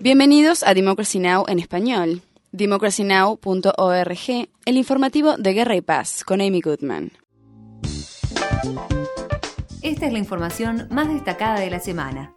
Bienvenidos a Democracy Now! en español. democracynow.org, el informativo de Guerra y Paz con Amy Goodman. Esta es la información más destacada de la semana.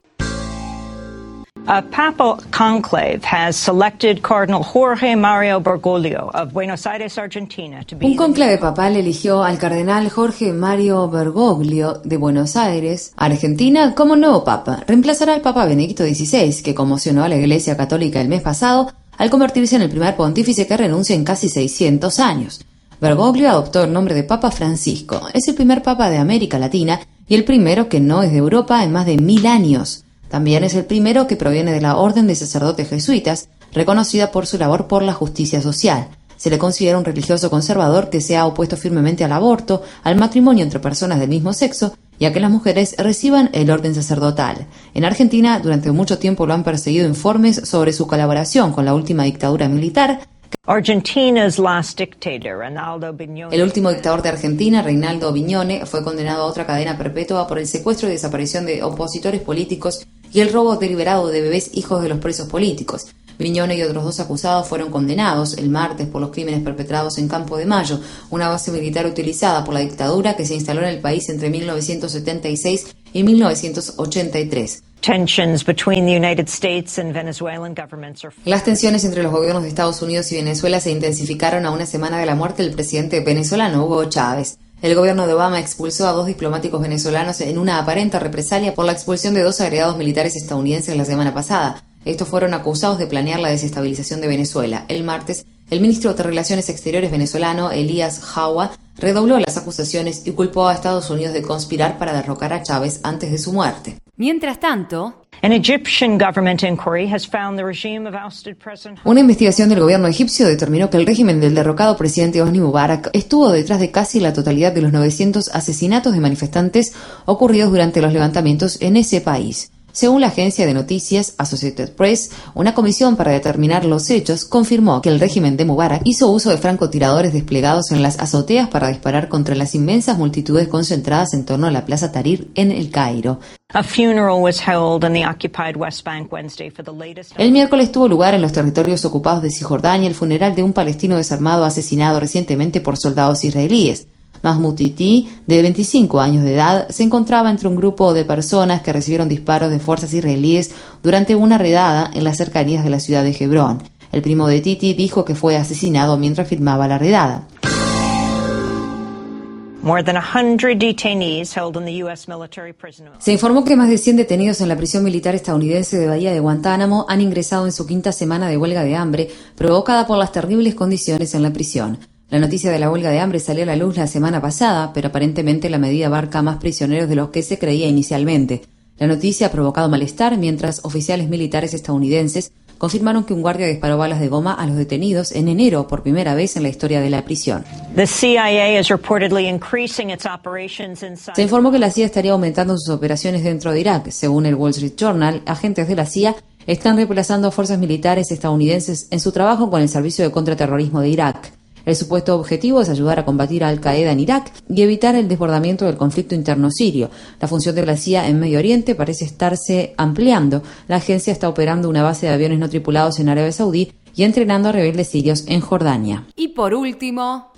A papal conclave has selected Cardinal Jorge Mario Bergoglio of Buenos Aires, Argentina, to be Un conclave papal eligió al cardenal Jorge Mario Bergoglio de Buenos Aires, Argentina, como nuevo papa. Reemplazará al papa Benedicto XVI, que conmocionó a la Iglesia Católica el mes pasado al convertirse en el primer pontífice que renuncia en casi 600 años. Bergoglio adoptó el nombre de Papa Francisco. Es el primer papa de América Latina y el primero que no es de Europa en más de mil años. También es el primero que proviene de la Orden de Sacerdotes Jesuitas, reconocida por su labor por la justicia social. Se le considera un religioso conservador que se ha opuesto firmemente al aborto, al matrimonio entre personas del mismo sexo y a que las mujeres reciban el orden sacerdotal. En Argentina, durante mucho tiempo lo han perseguido informes sobre su colaboración con la última dictadura militar, el último dictador de Argentina, Reinaldo Viñone, fue condenado a otra cadena perpetua por el secuestro y desaparición de opositores políticos y el robo deliberado de bebés hijos de los presos políticos. Viñone y otros dos acusados fueron condenados el martes por los crímenes perpetrados en Campo de Mayo, una base militar utilizada por la dictadura que se instaló en el país entre 1976 y 1983. Las tensiones entre los gobiernos de Estados Unidos y Venezuela se intensificaron a una semana de la muerte del presidente venezolano Hugo Chávez. El gobierno de Obama expulsó a dos diplomáticos venezolanos en una aparente represalia por la expulsión de dos agregados militares estadounidenses la semana pasada. Estos fueron acusados de planear la desestabilización de Venezuela. El martes, el ministro de Relaciones Exteriores venezolano, Elías Jawa, redobló las acusaciones y culpó a Estados Unidos de conspirar para derrocar a Chávez antes de su muerte. Mientras tanto, una investigación del gobierno egipcio determinó que el régimen del derrocado presidente Hosni Mubarak estuvo detrás de casi la totalidad de los 900 asesinatos de manifestantes ocurridos durante los levantamientos en ese país. Según la agencia de noticias Associated Press, una comisión para determinar los hechos confirmó que el régimen de Mubarak hizo uso de francotiradores desplegados en las azoteas para disparar contra las inmensas multitudes concentradas en torno a la Plaza Tahrir en El Cairo. El miércoles tuvo lugar en los territorios ocupados de Cisjordania el funeral de un palestino desarmado asesinado recientemente por soldados israelíes. Mahmoud Titi, de 25 años de edad, se encontraba entre un grupo de personas que recibieron disparos de fuerzas israelíes durante una redada en las cercanías de la ciudad de Hebrón. El primo de Titi dijo que fue asesinado mientras firmaba la redada. Se informó que más de 100 detenidos en la prisión militar estadounidense de Bahía de Guantánamo han ingresado en su quinta semana de huelga de hambre provocada por las terribles condiciones en la prisión. La noticia de la huelga de hambre salió a la luz la semana pasada, pero aparentemente la medida abarca más prisioneros de los que se creía inicialmente. La noticia ha provocado malestar mientras oficiales militares estadounidenses confirmaron que un guardia disparó balas de goma a los detenidos en enero por primera vez en la historia de la prisión. Se informó que la CIA estaría aumentando sus operaciones dentro de Irak. Según el Wall Street Journal, agentes de la CIA están reemplazando a fuerzas militares estadounidenses en su trabajo con el Servicio de Contraterrorismo de Irak. El supuesto objetivo es ayudar a combatir a Al-Qaeda en Irak y evitar el desbordamiento del conflicto interno sirio. La función de la CIA en Medio Oriente parece estarse ampliando. La agencia está operando una base de aviones no tripulados en Arabia Saudí y entrenando a rebeldes sirios en Jordania. Y por último,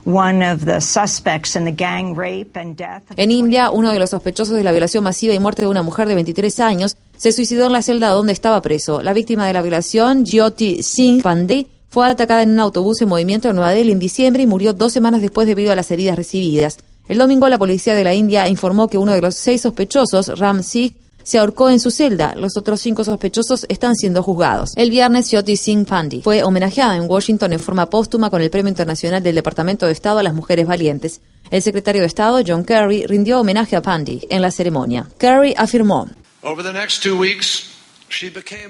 en India, uno de los sospechosos de la violación masiva y muerte de una mujer de 23 años se suicidó en la celda donde estaba preso. La víctima de la violación, Jyoti Singh Pandey, fue atacada en un autobús en movimiento en Nueva Delhi en diciembre y murió dos semanas después debido a las heridas recibidas. El domingo la policía de la India informó que uno de los seis sospechosos, Ram Singh, se ahorcó en su celda. Los otros cinco sospechosos están siendo juzgados. El viernes, Jyoti Singh Pandey fue homenajeada en Washington en forma póstuma con el Premio Internacional del Departamento de Estado a las Mujeres Valientes. El secretario de Estado, John Kerry, rindió homenaje a Pandey en la ceremonia. Kerry afirmó.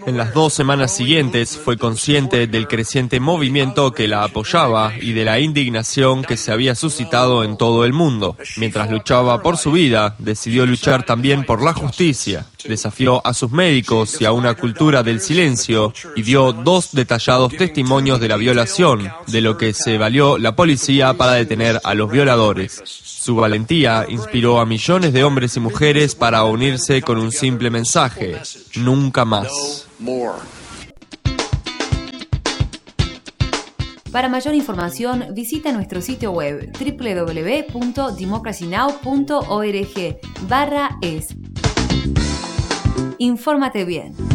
En las dos semanas siguientes fue consciente del creciente movimiento que la apoyaba y de la indignación que se había suscitado en todo el mundo. Mientras luchaba por su vida, decidió luchar también por la justicia. Desafió a sus médicos y a una cultura del silencio y dio dos detallados testimonios de la violación, de lo que se valió la policía para detener a los violadores. Su valentía inspiró a millones de hombres y mujeres para unirse con un simple mensaje, nunca más. Para mayor información, visita nuestro sitio web www.democracynow.org barra es. Infórmate bien.